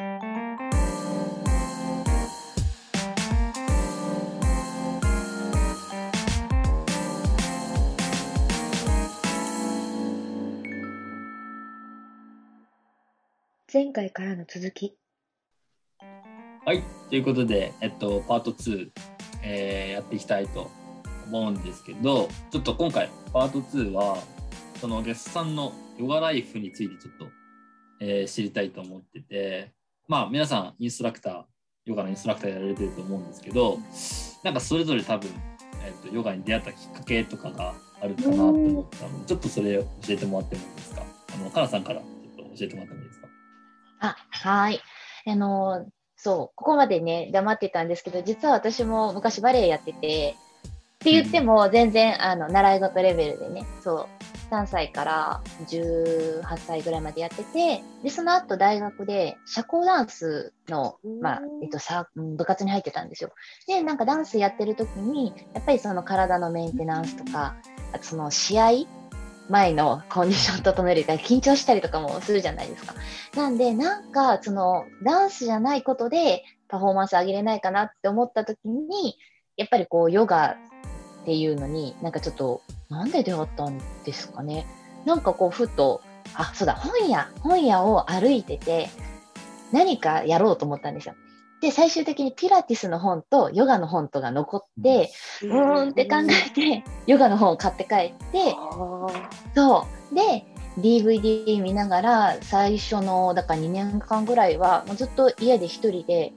前回からの続き。はい、ということで、えっと、パート2、えーやっていきたいと思うんですけど、ちょっと今回、パート2は、そのゲストさんのヨガライフについてちょっと、えー知りたいと思ってて、まあ、皆さん、インストラクター、ヨガのインストラクターやられてると思うんですけど、なんかそれぞれ多分、えっと、ヨガに出会ったきっかけとかがあるかなと思ったので、ちょっとそれ教えてもらってもいいですか？あの、かなさんからちょっと教えてもらってもいいですか？あ、はい。あの、そう、ここまでね、黙ってたんですけど、実は私も昔バレエやってて、って言っても全然、あの、習い事レベルでね、そう、3歳から18歳ぐらいまでやってて、で、その後大学で社交ダンスの、まあ、えっと、部活に入ってたんですよ。で、なんかダンスやってる時に、やっぱりその体のメンテナンスとか、あとその試合前のコンディション整えるから緊張したりとかもするじゃないですか。なんで、なんか、その、ダンスじゃないことでパフォーマンス上げれないかなって思った時に、やっぱりこう、ヨガっていうのに、なんかちょっと、なんで出会ったんですかね？なんかこう、ふと、あ、そうだ、本屋、本屋を歩いてて、何かやろうと思ったんですよ。で、最終的にピラティスの本とヨガの本とが残って、うーんって考えて、ヨガの本を買って帰って、そう。で、DVD 見ながら、最初の、だから2年間ぐらいは、もうずっと家で一人で、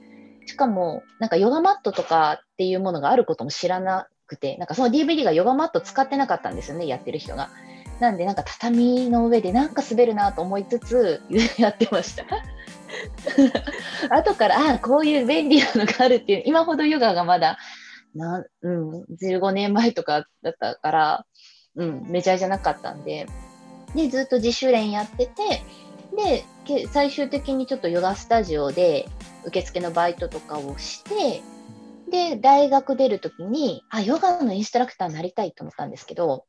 しかも、なんかヨガマットとかっていうものがあることも知らなくて、なんかその DVD がヨガマット使ってなかったんですよね、やってる人が。なんで、なんか畳の上でなんか滑るなと思いつつ、やってました。後から、ああ、こういう便利なのがあるっていう、今ほどヨガがまだ、なうん、15年前とかだったから、うん、メジャーじゃなかったんで、で、ずっと自主練やってて、で、最終的にちょっとヨガスタジオで受付のバイトとかをして、で、大学出るときに、あ、ヨガのインストラクターになりたいと思ったんですけど、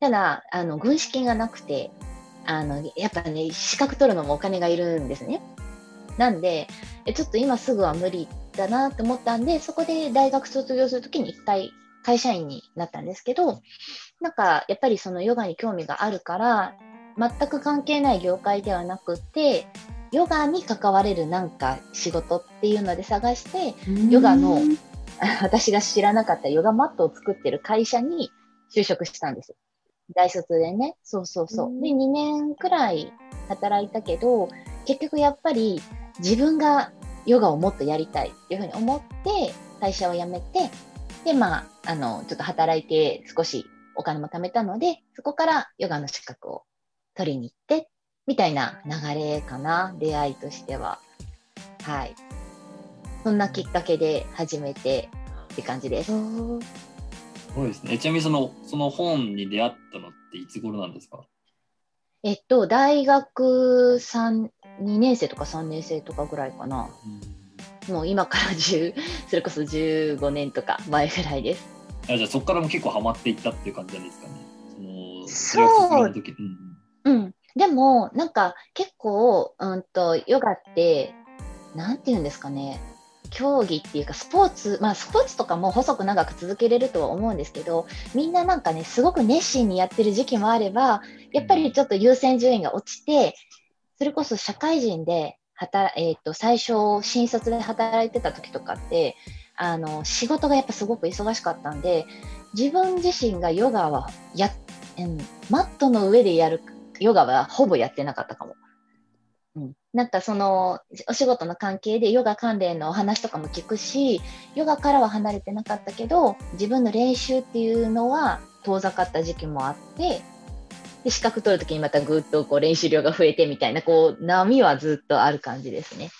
ただ、あの、軍資金がなくて、あの、やっぱね、資格取るのもお金がいるんですね。なんで、ちょっと今すぐは無理だなと思ったんで、そこで大学卒業するときに一回会社員になったんですけど、なんかやっぱりそのヨガに興味があるから、全く関係ない業界ではなくて、ヨガに関われるなんか仕事っていうので探して、ヨガの 私が知らなかったヨガマットを作ってる会社に就職したんです。大卒でね。そうそうそうう。んで、2年くらい働いたけど、結局やっぱり自分がヨガをもっとやりたいっていうふうに思って、会社を辞めて、で、まあ、あの、ちょっと働いて少しお金も貯めたので、そこからヨガの資格を取りに行って、みたいな流れかな、出会いとしては。はい。そんなきっかけで始めてって感じです。そうですね。えちなみにその、その本に出会ったのっていつ頃なんですか？えっと、大学3、2年生とか3年生とかぐらいかな。もう今から10、それこそ15年とか前ぐらいです。あじゃあそこからも結構ハマっていったっていう感じなんですかね。そそうの、大学卒業の時うんうん。でも、なんか結構、うんと、ヨガって、なんて言うんですかね。競技っていうかスポーツ、まあスポーツとかも細く長く続けれるとは思うんですけど、みんななんかね、すごく熱心にやってる時期もあれば、やっぱりちょっと優先順位が落ちて、それこそ社会人で働、えっ、と、最初、新卒で働いてた時とかって、あの、仕事がやっぱすごく忙しかったんで、自分自身がヨガはや、うん、マットの上でやるヨガはほぼやってなかったかも。うん、なんかそのお仕事の関係でヨガ関連のお話とかも聞くしヨガからは離れてなかったけど自分の練習っていうのは遠ざかった時期もあってで資格取るときにまたぐっとこう練習量が増えてみたいなこう波はずっとある感じですね。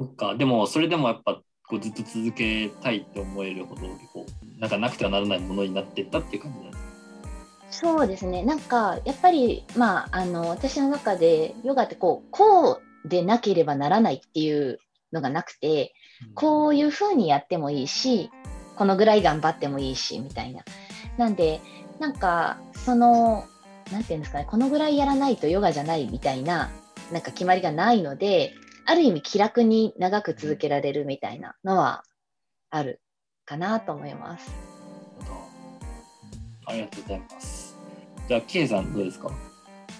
そっか。でも、それでもやっぱ、こうずっと続けたいって思えるほど、こう、なんかなくてはならないものになっていったっていう感じなんですかそうですね。なんか、やっぱり、まあ、あの、私の中で、ヨガってこう、こうでなければならないっていうのがなくて、こういう風にやってもいいし、このぐらい頑張ってもいいし、みたいな。なんで、なんか、その、なんていうんですかね、このぐらいやらないとヨガじゃないみたいな、なんか決まりがないので、ある意味気楽に長く続けられるみたいなのはあるかなと思います。ありがとうございます。じゃあ、ケイさんどうですか？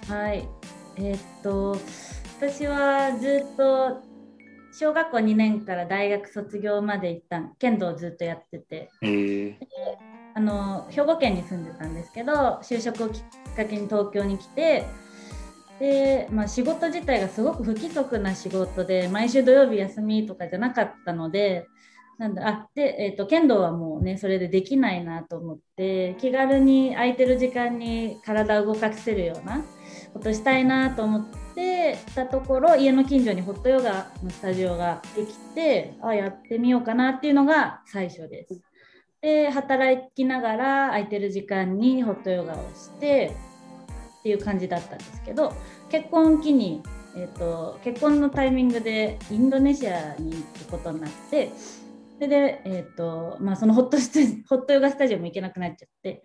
はい。えーっと、私はずっと小学校2年から大学卒業まで一旦剣道をずっとやってて、へえあの兵庫県に住んでたんですけど、就職をきっかけに東京に来て、で、まあ、仕事自体がすごく不規則な仕事で、毎週土曜日休みとかじゃなかったので、なんだあで、えー、と剣道はもうねそれでできないなと思って気軽に空いてる時間に体を動かせるようなことしたいなと思ってたところ家の近所にホットヨガのスタジオができてあやってみようかなっていうのが最初です。で働きながら空いてる時間にホットヨガをしてっていう感じだったんですけど結婚を機に、えー、と結婚のタイミングでインドネシアに行くことになってそれで、えーとまあ、そのホットスタ ホットヨガスタジオも行けなくなっちゃって。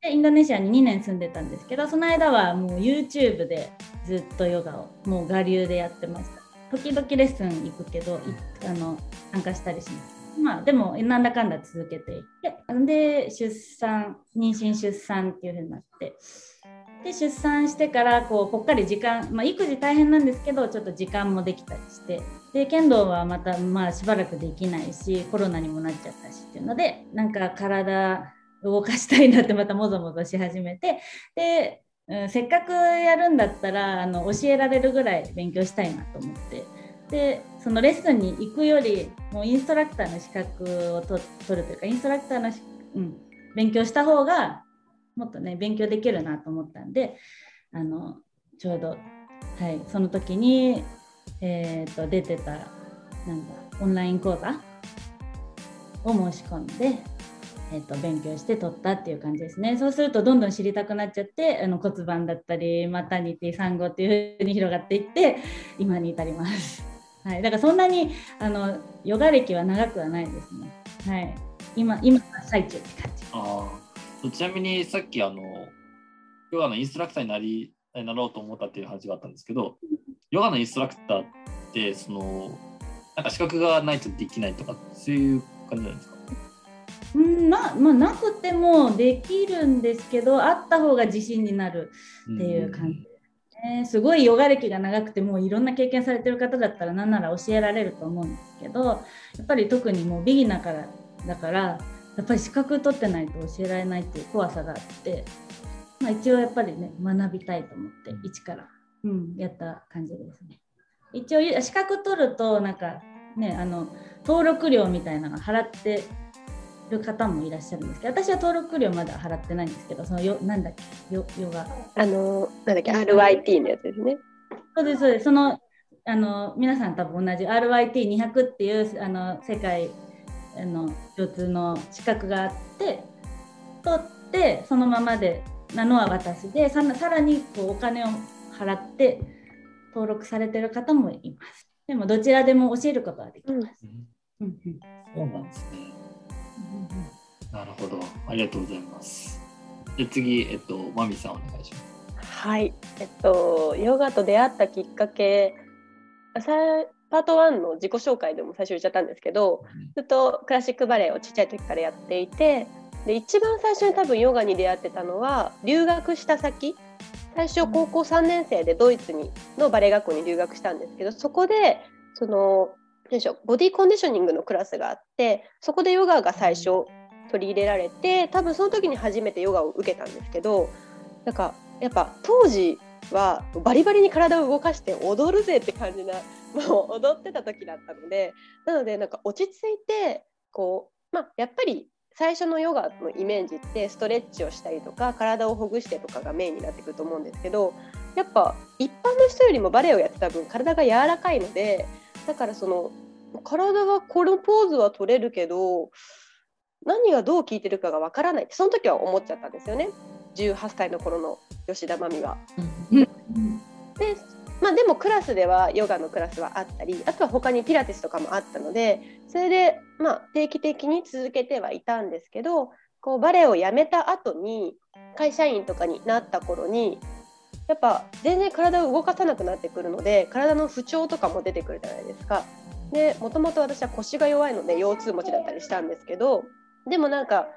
でインドネシアに2年住んでたんですけどその間はもう YouTube でずっとヨガをもう我流でやってました。時々レッスン行くけどいあの参加したりします。まあでもなんだかんだ続けていって。で出産妊娠出産っていう風になって。で出産してからこうぽっかり時間、まあ、育児大変なんですけどちょっと時間もできたりしてで剣道はまたまあしばらくできないしコロナにもなっちゃったしっていうのでなんか体動かしたいなってまたもぞもぞし始めてで、うん、せっかくやるんだったらあの教えられるぐらい勉強したいなと思って。でそのレッスンに行くよりもうインストラクターの資格を取るというかインストラクターの、うん、勉強した方がもっとね勉強できるなと思ったんであのちょうど、はい、その時に、えーと、出てたなんだオンライン講座を申し込んで、えーと、勉強して取ったっていう感じですねそうするとどんどん知りたくなっちゃってあの骨盤だったりマタニティ産後っていう風に広がっていって今に至ります。はい、だからそんなにあのヨガ歴は長くはないですね。はい、今今最中って感じ。あちなみにさっきあのヨガのインストラクターになりなろうと思ったっていう話があったんですけど、ヨガのインストラクターってそのなんか資格がないとできないとかそういう感じなんですか？うんなまあ、なくてもできるんですけどあった方が自信になるっていう感じですね。すごいヨガ歴が長くてもういろんな経験されてる方だったら何なら教えられると思うんですけどやっぱり特にもうビギナーからだからやっぱり資格取ってないと教えられないっていう怖さがあって、まあ、一応やっぱりね学びたいと思って一から、うん、やった感じですね。一応資格取るとなんかねあの登録料みたいなの払ってる方もいらっしゃるんですけど私は登録料まだ払ってないんですけどそのよなんだっけ？ヨヨガあのなんだっけ？RYT のやつですね。そうですそうです。そのあの皆さん多分同じ。RYT200 っていうあの世界あの共通の資格があって取ってそのままでなのは私でささらにこうお金を払って登録されてる方もいます。でもどちらでも教えることができます。うんうん、そうなんですね。なるほど、ありがとうございます。で次、えっと、まみさんお願いします。はい、えっと、ヨガと出会ったきっかけ、さパート1の自己紹介でも最初言っちゃったんですけど、ずっとクラシックバレエをちっちゃい時からやっていて、で一番最初に多分ヨガに出会ってたのは留学した先最初高校3年生でドイツにのバレエ学校に留学したんですけどそこでそのボディコンディショニングのクラスがあってそこでヨガが最初取り入れられて多分その時に初めてヨガを受けたんですけどなんかやっぱ当時はバリバリに体を動かして踊るぜって感じなもう踊ってた時だったのでなのでなんか落ち着いてこうまあやっぱり最初のヨガのイメージってストレッチをしたりとか体をほぐしてとかがメインになってくると思うんですけどやっぱ一般の人よりもバレエをやってた分体が柔らかいのでだからその体はこのポーズは取れるけど何がどう効いてるかがわからないってその時は思っちゃったんですよね18歳の頃の吉田真美は。でまあ、でもクラスではヨガのクラスはあったりあとは他にピラティスとかもあったのでそれでまあ定期的に続けてはいたんですけどこうバレエをやめた後に会社員とかになった頃にやっぱ全然体を動かさなくなってくるので体の不調とかも出てくるじゃないですか。でもともと私は腰が弱いので腰痛持ちだったりしたんですけどでもなんか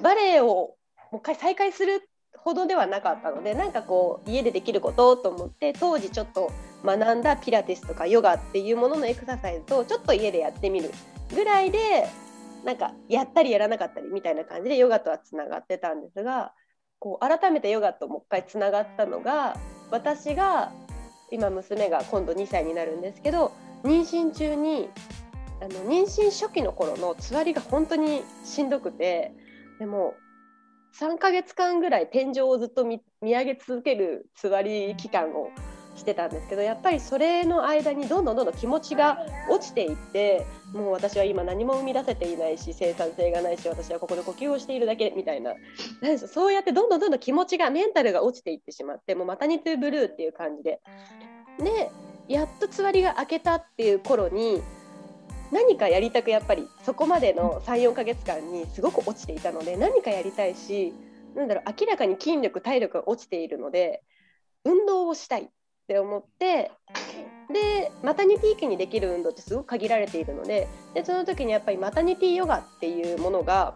バレエをもう一回再開するほどではなかったのでなんかこう家でできることと思って当時ちょっと学んだピラティスとかヨガっていうもののエクササイズをちょっと家でやってみるぐらいでなんかやったりやらなかったりみたいな感じでヨガとはつながってたんですがこう改めてヨガともう一回つながったのが私が今娘が今度2歳になるんですけど妊娠中にあの妊娠初期の頃のつわりが本当にしんどくてでも3ヶ月間ぐらい天井をずっと見上げ続けるつわり期間をしてたんですけどやっぱりそれの間にどんどんどんどん気持ちが落ちていってもう私は今何も生み出せていないし生産性がないし私はここで呼吸をしているだけみたいな。そうやってどんどんどんどん気持ちがメンタルが落ちていってしまってもうマタニティブルーっていう感じで。でやっとつわりが明けたっていう頃に何かやりたくやっぱりそこまでの34ヶ月間にすごく落ちていたので何かやりたいしなんだろう明らかに筋力体力が落ちているので運動をしたいって思ってでマタニティ期にできる運動ってすごく限られているのででその時にやっぱりマタニティヨガっていうものが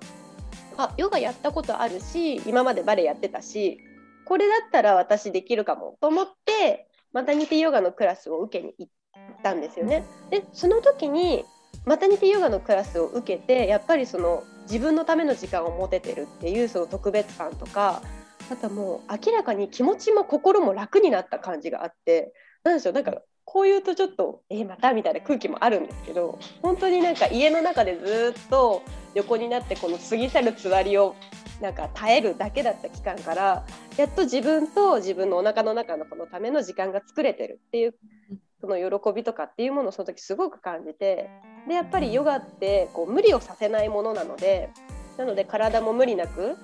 あヨガやったことあるし今までバレエやってたしこれだったら私できるかもと思ってマタニティヨガのクラスを受けに行ったんですよね。でその時にマタニティヨガのクラスを受けてやっぱりその自分のための時間を持ててるっていうその特別感とかあともう明らかに気持ちも心も楽になった感じがあってなんでしょうなんかこう言うとちょっとえー、またみたいな空気もあるんですけど本当になんか家の中でずっと横になってこの過ぎ去るつわりをなんか耐えるだけだった期間からやっと自分と自分のお腹の中のこのための時間が作れてるっていうその喜びとかっていうものをその時すごく感じてでやっぱりヨガってこう無理をさせないものなのでなので体も無理なく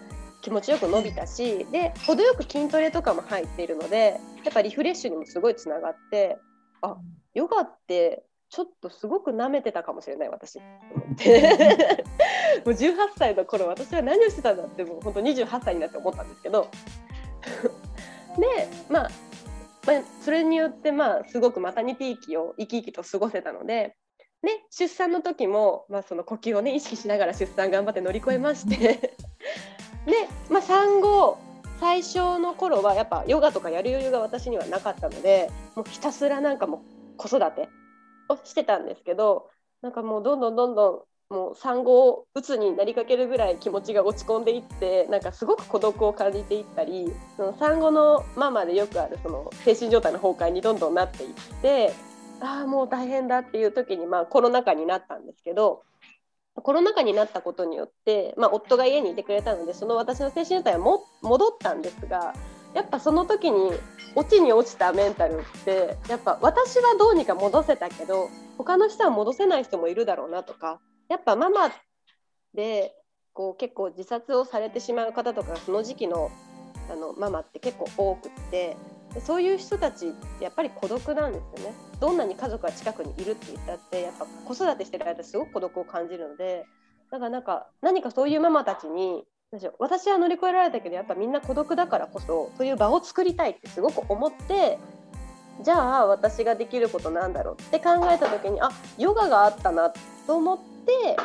気持ちよく伸びたしで程よく筋トレとかも入っているのでやっぱリフレッシュにもすごいつながってあヨガってちょっとすごく舐めてたかもしれない私。もう18歳の頃私は何をしてたんだってもう本当28歳になって思ったんですけど。でまあまあ、それによってまあすごくマタニティ期を生き生きと過ごせたので、ね、出産の時も、まあ、その呼吸をね意識しながら出産頑張って乗り越えましてで、まあ、産後最初の頃はやっぱヨガとかやる余裕が私にはなかったのでもうひたすらなんかもう子育てをしてたんですけどなんかもうどんどんどんどんもう産後うつになりかけるぐらい気持ちが落ち込んでいってなんかすごく孤独を感じていったりその産後のママでよくあるその精神状態の崩壊にどんどんなっていってああもう大変だっていう時にまあコロナ禍になったんですけどコロナ禍になったことによって、まあ、夫が家にいてくれたのでその私の精神状態はも戻ったんですがやっぱその時に落ちに落ちたメンタルってやっぱ私はどうにか戻せたけど他の人は戻せない人もいるだろうなとかやっぱママでこう結構自殺をされてしまう方とかその時期のあのママって結構多くってそういう人たちってやっぱり孤独なんですよね。どんなに家族が近くにいるって言ったってやっぱ子育てしてる間すごく孤独を感じるのでだからなんか何かそういうママたちに私は乗り越えられたけどやっぱみんな孤独だからこそそういう場を作りたいってすごく思ってじゃあ私ができることなんだろうって考えた時にあヨガがあったなと思って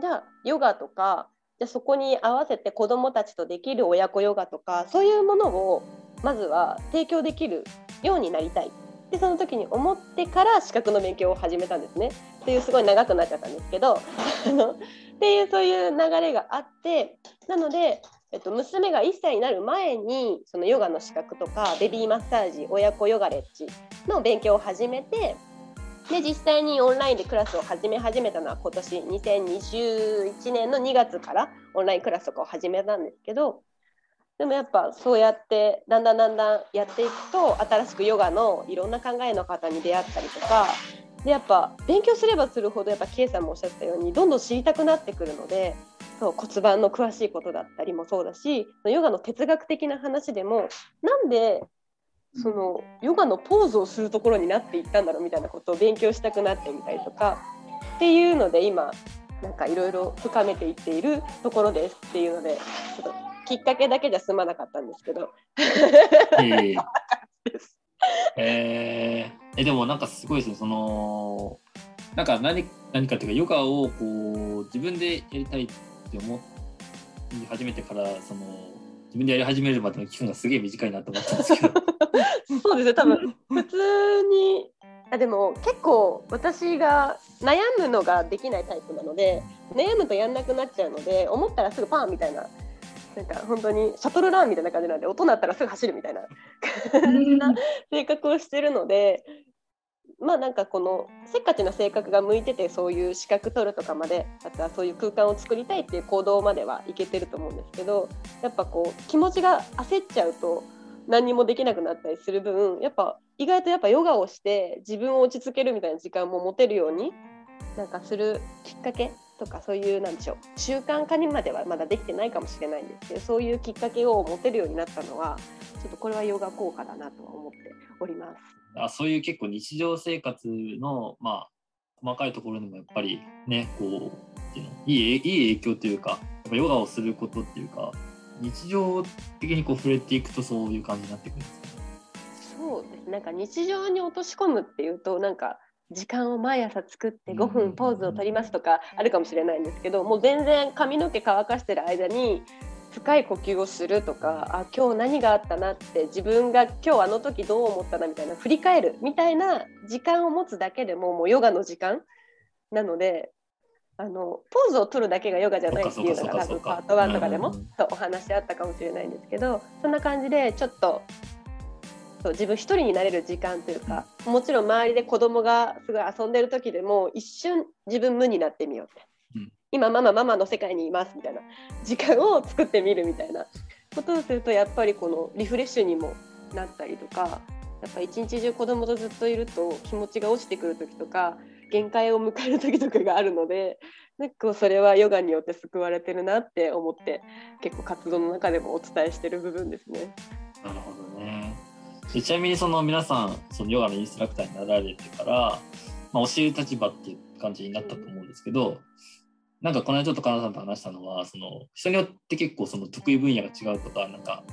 じゃあヨガとかじゃそこに合わせて子どもたちとできる親子ヨガとかそういうものをまずは提供できるようになりたい。でその時に思ってから資格の勉強を始めたんですね。っていうすごい長くなっちゃったんですけど っていうそういう流れがあってなのでえっと、娘が1歳になる前にそのヨガの資格とかベビーマッサージ親子ヨガレッジの勉強を始めてで実際にオンラインでクラスを始め始めたのは今年2021年の2月からオンラインクラスとかを始めたんですけどでもやっぱそうやってだんだんだんだんやっていくと新しくヨガのいろんな考えの方に出会ったりとかでやっぱ勉強すればするほどやっぱ K さんもおっしゃったようにどんどん知りたくなってくるのでそう骨盤の詳しいことだったりもそうだしヨガの哲学的な話でもなんでそのヨガのポーズをするところになっていったんだろうみたいなことを勉強したくなってみたりとかっていうので今なんかいろいろ深めていっているところですっていうのでちょっときっかけだけじゃ済まなかったんですけど。え。ーえでもなんかすごいですね。そのなんか何何かっていうかヨガをこう自分でやりたいって思い始めてからその自分でやり始めるまでの期間がすげえ短いなと思ったんですけど。そうですね多分普通に。あでも結構私が悩むのができないタイプなので悩むとやんなくなっちゃうので思ったらすぐパンみたいななんか本当にシャトルランみたいな感じなんで音鳴ったらすぐ走るみたいな感じ な性格をしてるのでまあなんかこのせっかちな性格が向いててそういう資格取るとかまであとはそういう空間を作りたいっていう行動まではいけてると思うんですけどやっぱこう気持ちが焦っちゃうと何にもできなくなったりする分やっぱ意外とやっぱヨガをして自分を落ち着けるみたいな時間も持てるようになんかするきっかけとかそういうなんでしょう習慣化にまではまだできてないかもしれないんですけどそういうきっかけを持てるようになったのはちょっとこれはヨガ効果だなとは思っております。あそういう結構日常生活のまあ細かいところにもやっぱりねこういいいいい影響というかやっぱヨガをすることっていうか日常的にこう触れていくとそういう感じになってくるんですかね。そうですなんか日常に落とし込むっていうとなんか時間を毎朝作って5分ポーズを取りますとかあるかもしれないんですけどもう全然髪の毛乾かしてる間に深い呼吸をするとかあ今日何があったなって自分が今日あの時どう思ったなみたいな振り返るみたいな時間を持つだけでももうヨガの時間なのであのポーズを取るだけがヨガじゃないっていうのが多分パート1とかでもそうお話あったかもしれないんですけどそんな感じでちょっとそう自分一人になれる時間というかもちろん周りで子供がすごい遊んでる時でも一瞬自分無になってみようって、うん今ママママの世界にいますみたいな時間を作ってみるみたいなことをするとやっぱりこのリフレッシュにもなったりとかやっぱ一日中子供とずっといると気持ちが落ちてくる時とか限界を迎える時とかがあるのでなんかそれはヨガによって救われてるなって思って結構活動の中でもお伝えしてる部分ですね。なるほどね。ちなみにその皆さんそのヨガのインストラクターになられてから、まあ、教える立場っていう感じになったと思うんですけどなんかこの間ちょっとカナさんと話したのはその人によって結構その得意分野が違うとかなんか、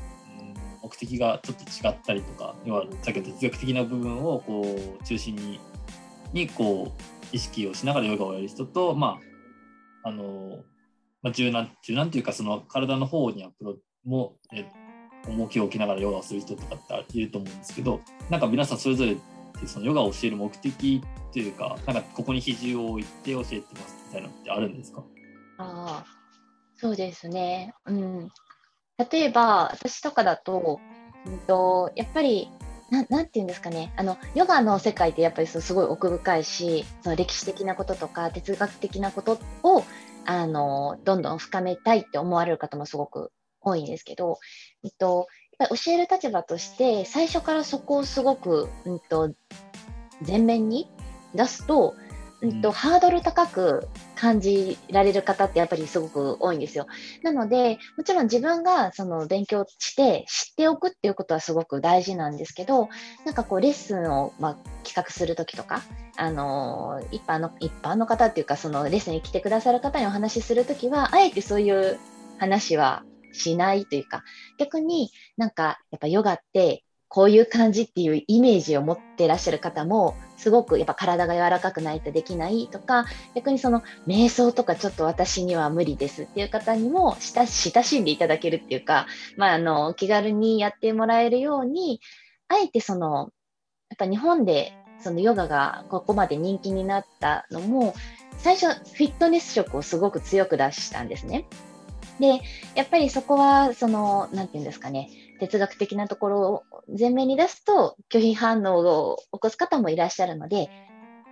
目的がちょっと違ったりとか要はさっき哲学的な部分をこう中心ににこう意識をしながらヨガをやる人とまああの、まあ、柔軟柔軟というかその体の方にアプローチも重きを置きながらヨガをする人とかっていると思うんですけどなんか皆さんそれぞれってそのヨガを教える目的というかなんかここに比重を置いて教えてますみたいなのってあるんですか？あ、そうですね。うん。例えば、私とかだと、うんと、やっぱり、ななんていうんですかね。あの、ヨガの世界ってやっぱりすごい奥深いし、その歴史的なこととか哲学的なことを、あの、どんどん深めたいって思われる方もすごく多いんですけど、えっと、教える立場として、最初からそこをすごく、うんと、前面に出すと、うんと、うんハードル高く感じられる方ってやっぱりすごく多いんですよ。なので、もちろん自分がその勉強して知っておくっていうことはすごく大事なんですけど、なんかこうレッスンをまあ企画するときとか、あのー一般の、一般の方っていうか、そのレッスンに来てくださる方にお話しするときは、あえてそういう話はしないというか、逆になんかやっぱヨガってこういう感じっていうイメージを持ってらっしゃる方もすごくやっぱ体が柔らかくないとできないとか逆にその瞑想とかちょっと私には無理ですっていう方にも親しんでいただけるっていうか、まあ、あの気軽にやってもらえるようにあえてそのやっぱ日本でそのヨガがここまで人気になったのも最初フィットネス色をすごく強く出したんですね。でやっぱりそこはそのなんていうんですかね哲学的なところを前面に出すと拒否反応を起こす方もいらっしゃるので、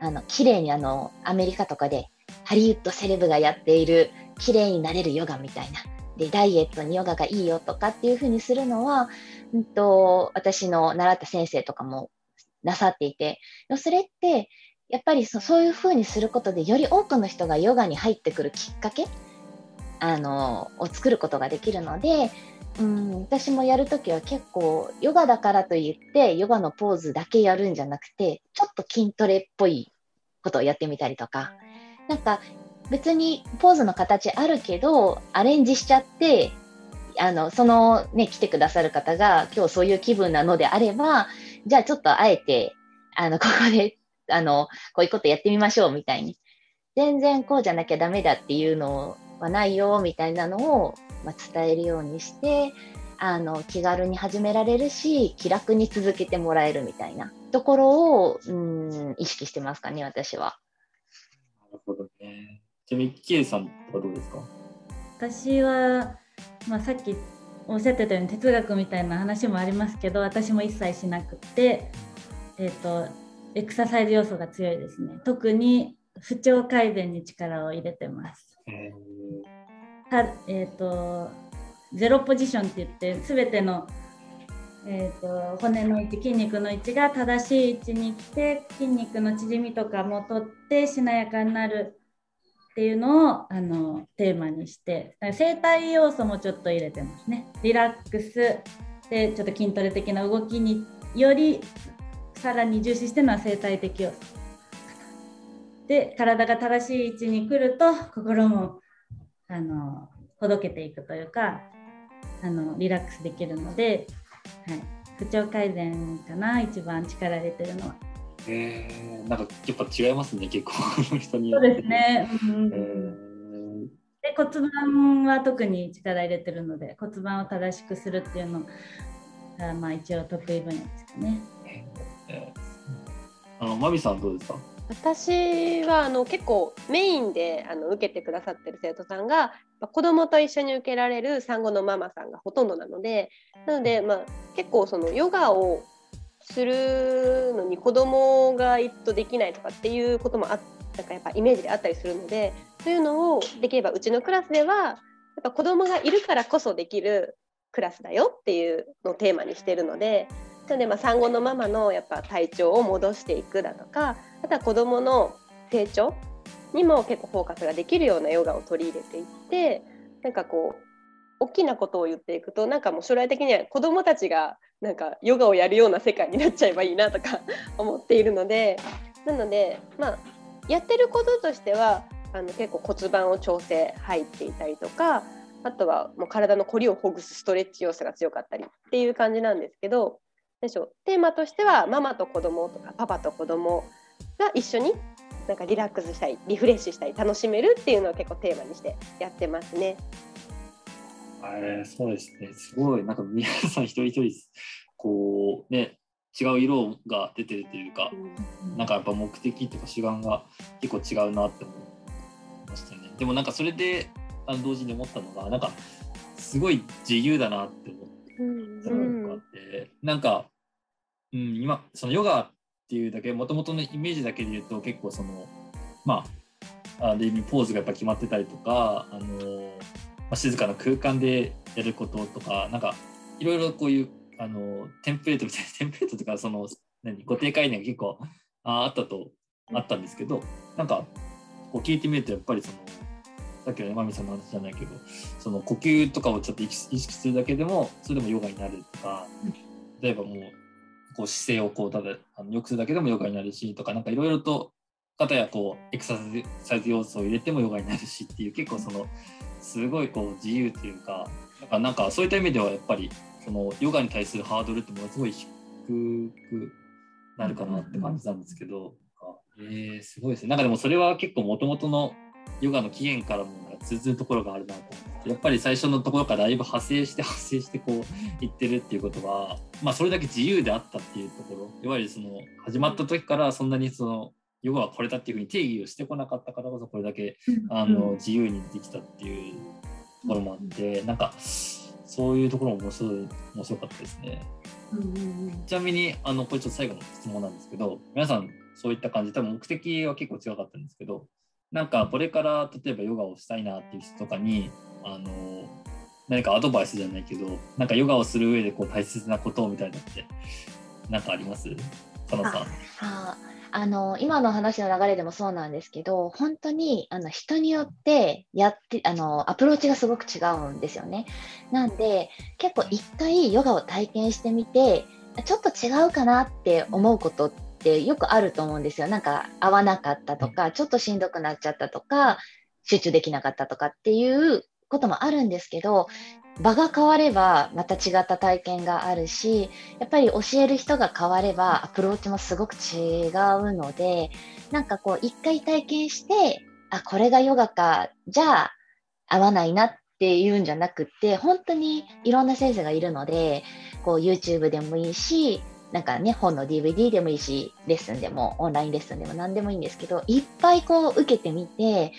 あの綺麗にあのアメリカとかでハリウッドセレブがやっている綺麗になれるヨガみたいな。で、ダイエットにヨガがいいよとかっていうふうにするのは、うんと、私の習った先生とかもなさっていて、それって、やっぱりそそういうふうにすることで、より多くの人がヨガに入ってくるきっかけあのを作ることができるので、うん、私もやるときは結構ヨガだからといってヨガのポーズだけやるんじゃなくてちょっと筋トレっぽいことをやってみたりとか。なんか別にポーズの形あるけどアレンジしちゃってあのそのね来てくださる方が今日そういう気分なのであればじゃあちょっとあえてあのここであのこういうことやってみましょうみたいに。全然こうじゃなきゃダメだっていうのはないよみたいなのを、まあ、伝えるようにしてあの気軽に始められるし気楽に続けてもらえるみたいなところをうん意識してますかね私は。なるほどね。ちなみにキエさんはどうですか？私は、まあ、さっきおっしゃってたように哲学みたいな話もありますけど私も一切しなくて、えーと、エクササイズ要素が強いですね特に不調改善に力を入れてます。たえーと、ゼロポジションって言って全ての、えーと骨の位置筋肉の位置が正しい位置に来て筋肉の縮みとかも取ってしなやかになるっていうのをあのテーマにして生体要素もちょっと入れてますね。リラックスでちょっと筋トレ的な動きによりさらに重視してるのは生体的要素。で体が正しい位置に来ると心もあのほどけていくというかあのリラックスできるので、はい、不調改善かな一番力入れてるのは。えー、なんかやっぱ違いますね、結構。人にそうですね。うん、えー、で骨盤は特に力入れてるので骨盤を正しくするっていうのがまあ一応得意分野ですかね。えー、あのマミさんどうですか？私はあの結構メインであの受けてくださってる生徒さんが子供と一緒に受けられる産後のママさんがほとんどなのでなので、まあ、結構そのヨガをするのに子供が一とできないとかっていうこともあなんかやっぱイメージであったりするのでそういうのをできればうちのクラスではやっぱ子供がいるからこそできるクラスだよっていうのをテーマにしてるのでなのでまあ産後のママのやっぱ体調を戻していくだとかあとは子供の成長にも結構フォーカスができるようなヨガを取り入れていってなんかこう大きなことを言っていくとなんかもう将来的には子どもたちがなんかヨガをやるような世界になっちゃえばいいなとか 思っているのでなのでまあやってることとしてはあの結構骨盤を調整入っていたりとかあとはもう体のこりをほぐすストレッチ要素が強かったりっていう感じなんですけどでしょテーマとしてはママと子供とかパパと子供が一緒になんかリラックスしたりリフレッシュしたり楽しめるっていうのを結構テーマにしてやってますね。えー、そうですね。すごい、なんか皆さん一人一人、こうね、違う色が出てるというか、なんかやっぱ目的とか主眼が結構違うなって思いましたね。でもなんかそれであの同時に思ったのが、なんかすごい自由だなって思ったのがあって、うん、なんか、うん、今、そのヨガっていうだけ、もともとのイメージだけで言うと結構その、まあ、ある意味ポーズがやっぱ決まってたりとか、あのまあ、静かな空間でやることとかなんかいろいろこういうあのテンプレートみたいな テンプレートとかその何固定概念が結構ああったとあったんですけどなんかこう聞いてみるとやっぱりそのさっきの山美さんの話じゃないけどその呼吸とかをちょっと意識するだけでもそれでもヨガになるとか例えばもうこう姿勢をこうただあの良くするだけでもヨガになるしとかなんかいろいろと方やこうエクササイズ要素を入れてもヨガになるしっていう結構そのすごいこう自由というかだからなんかそういった意味ではやっぱりそのヨガに対するハードルってものすごい低くなるかなって感じなんですけど、えー、すごいですね。なんかでもそれは結構もともとのヨガの起源からも通ずるところがあるなと思ってやっぱり最初のところからだいぶ派生して派生してこう言ってるっていうことはまあそれだけ自由であったっていうところいわゆるその始まった時からそんなにそのヨガはこれだっていうふうに定義をしてこなかったからこそこれだけ、あの自由にできたっていうところもあって、なんかそういうところも面白い面白かったですね。ちなみにあのこれちょっと最後の質問なんですけど皆さんそういった感じ多分目的は結構違かったんですけどなんかこれから例えばヨガをしたいなっていう人とかにあの何かアドバイスじゃないけどなんかヨガをする上でこう大切なことみたいなって何かあります？かなさん。あの今の話の流れでもそうなんですけど本当にあの人によってやってあのアプローチがすごく違うんですよね。なんで結構一回ヨガを体験してみてちょっと違うかなって思うことってよくあると思うんですよ。なんか合わなかったとかちょっとしんどくなっちゃったとか集中できなかったとかっていうこともあるんですけど場が変わればまた違った体験があるしやっぱり教える人が変わればアプローチもすごく違うのでなんかこう一回体験してあこれがヨガかじゃあ合わないなっていうんじゃなくって本当にいろんな先生がいるのでこう YouTube でもいいしなんかね、本の DVD でもいいし、レッスンでも、オンラインレッスンでも何でもいいんですけど、いっぱいこう受けてみて、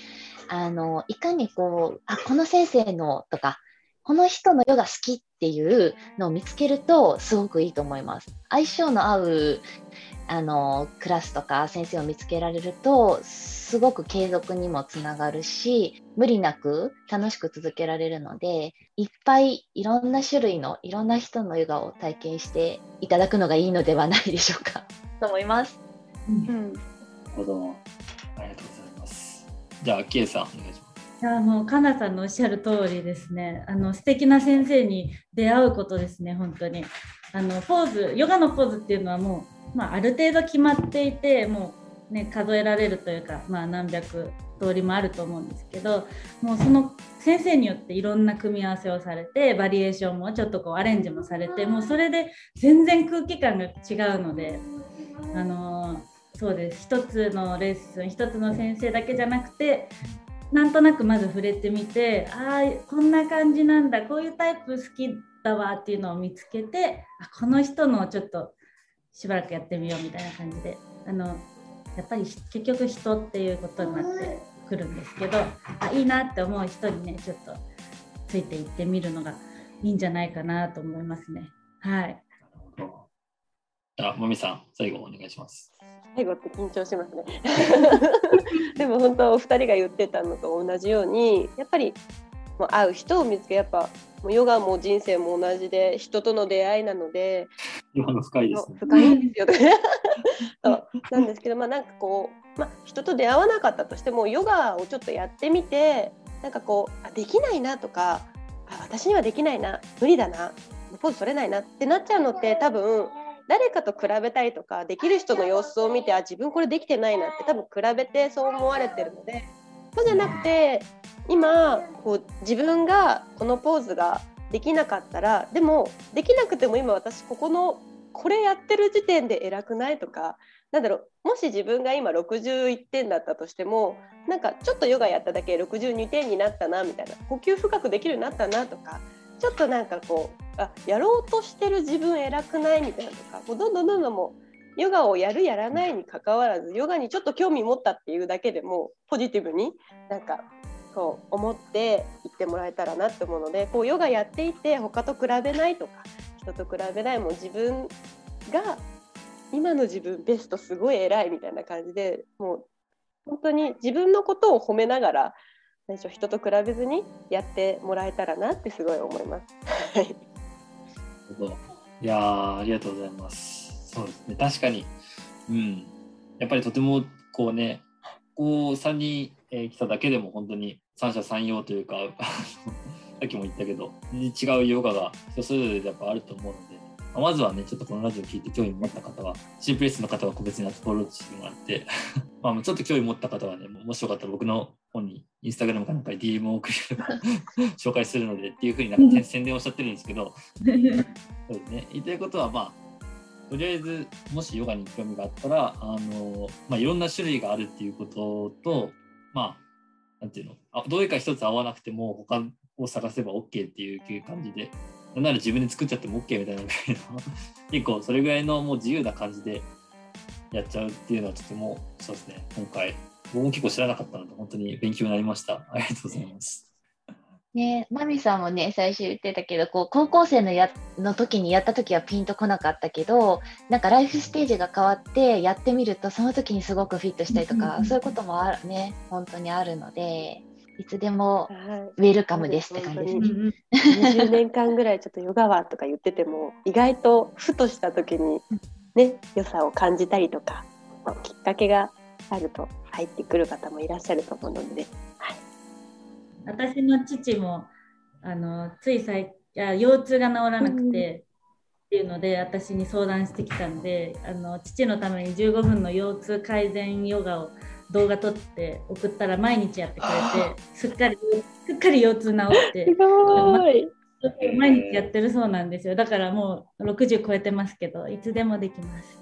あの、いかにこう、あ、この先生のとか、この人のヨガ好きっていうのを見つけるとすごくいいと思います。相性の合うあのクラスとか先生を見つけられるとすごく継続にもつながるし無理なく楽しく続けられるのでいっぱいいろんな種類のいろんな人のヨガを体験していただくのがいいのではないでしょうか と思います。うん、なるほどありがとうございます。じゃあ、キエさんお願いします。いやもうかなさんのおっしゃる通りですね。あの素敵な先生に出会うことですね本当に。あのポーズヨガのポーズっていうのはもう、まあ、ある程度決まっていてもう、ね、数えられるというか、まあ、何百通りもあると思うんですけどもうその先生によっていろんな組み合わせをされてバリエーションもちょっとこうアレンジもされてもうそれで全然空気感が違うのであのそうです。一つのレッスン一つの先生だけじゃなくてなんとなくまず触れてみてああこんな感じなんだこういうタイプ好きだわっていうのを見つけてあこの人のちょっとしばらくやってみようみたいな感じであのやっぱり結局人っていうことになってくるんですけどあいいなって思う人にねちょっとついていってみるのがいいんじゃないかなと思いますね。はい。あ、もみさん、最後お願いします。最後って緊張しますね。でも本当お二人が言ってたのと同じようにやっぱりもう会う人を見つけやっぱもうヨガも人生も同じで人との出会いなのでヨガの深いです、ね、深いんですよね そうなんですけどまあなんかこう、まあ、人と出会わなかったとしてもヨガをちょっとやってみてなんかこうあできないなとかあ私にはできないな無理だなポーズ取れないなってなっちゃうのって多分誰かと比べたりとかできる人の様子を見てあ自分これできてないなって多分比べてそう思われてるのでそうじゃなくて今こう自分がこのポーズができなかったらでもできなくても今私ここのこれやってる時点で偉くないとかなんだろうもし自分が今61点だったとしてもなんかちょっとヨガやっただけ62点になったなみたいな呼吸深くできるようになったなとかちょっとなんかこうあやろうとしてる自分偉くないみたいなとかもうどんどんどんどんもうヨガをやるやらないにかかわらずヨガにちょっと興味持ったっていうだけでもポジティブになんかそう思っていってもらえたらなって思うのでこうヨガやっていて他と比べないとか人と比べないもう自分が今の自分ベストすごい偉いみたいな感じでもう本当に自分のことを褒めながら人と比べずにやってもらえたらなってすごい思います。いやありがとうございます。そうですね確かに、うん、やっぱりとてもこうねこう3人、えー、来ただけでも本当に三者三様というかさっきも言ったけど違うヨガが人それぞれやっぱあると思うので、まずはねちょっとこのラジオ聞いて興味持った方はシンプレスの方は個別にアプローチしてもらって まあちょっと興味持った方はねもしよかったら僕の本にインスタグラムかなんかに DM を送れば 紹介するのでっていうふうになんか宣伝をおっしゃってるんですけど そうですね。言いたいことはまあとりあえずもしヨガに興味があったらあの、まあ、いろんな種類があるっていうこととまあなんていうのあどういうか一つ合わなくても他を探せば OK っていう感じでなんなら自分で作っちゃっても OK みたいな 結構それぐらいのもう自由な感じでやっちゃうっていうのはとてもそうですね。今回僕も結構知らなかったので本当に勉強になりました。ありがとうございます。ねマミさんもね最初言ってたけどこう高校生のやの時にやった時はピンとこなかったけどなんかライフステージが変わってやってみるとその時にすごくフィットしたりとか、そういうこともあるね。本当にあるのでいつでもウェルカムですって感じですね。20 年間ぐらいちょっとヨガはとか言ってても意外とふとした時にね良さを感じたりとかきっかけがあると入ってくる方もいらっしゃると思うので、はい。私の父もあのつい最近腰痛が治らなくて、っていうので私に相談してきたんであの父のために15分の腰痛改善ヨガを動画撮って送ったら毎日やってくれてすっかりすっかり腰痛治って。すごい。毎日やってるそうなんですよ。だからもう60超えてますけど、いつでもできます。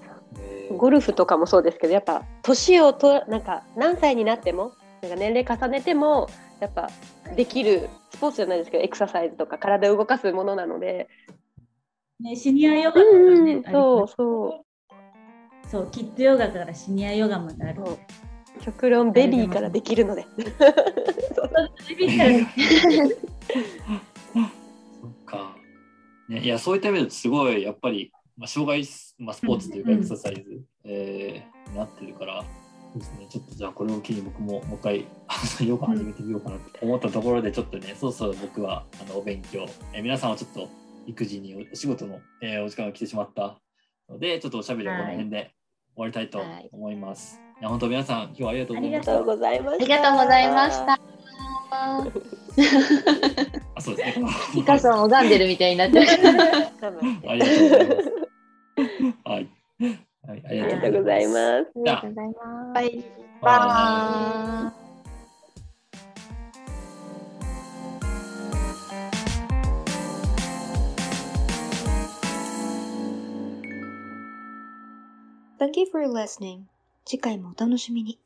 ゴルフとかもそうですけどやっぱ年をとなんか何歳になってもなんか年齢重ねてもやっぱできるスポーツじゃないですけどエクササイズとか体を動かすものなので、ね、シニアヨガとかうんね、うん、そうそう。そう、キッズヨガからシニアヨガまである。極論ベビーからできるので。そっか。ね、いや、そういった意味ですごい、やっぱり、まあ、障害、まあ、スポーツというかうんエクササイズ、えーになってるから、そうですね、ちょっとじゃあこれを機に僕ももう一回、ヨガ始めてみようかなと思ったところで、ちょっとね、そうそう僕はあのお勉強、えー皆さんはちょっと育児にお仕事の、えーお時間が来てしまったので、ちょっとおしゃべりはこの辺で終わりたいと思います。い、や、本当皆さん、今日はありがとうございました。ありがとうございましたありがとうございました。あ、そうですね。ピカソを拝んでるみたいになってる。ありがとうございます。はい。はい、ありありがとうごがとうございざいます。ますありがとうございます。はいバイバイ。Thank you for listening. 次回もお楽しみに。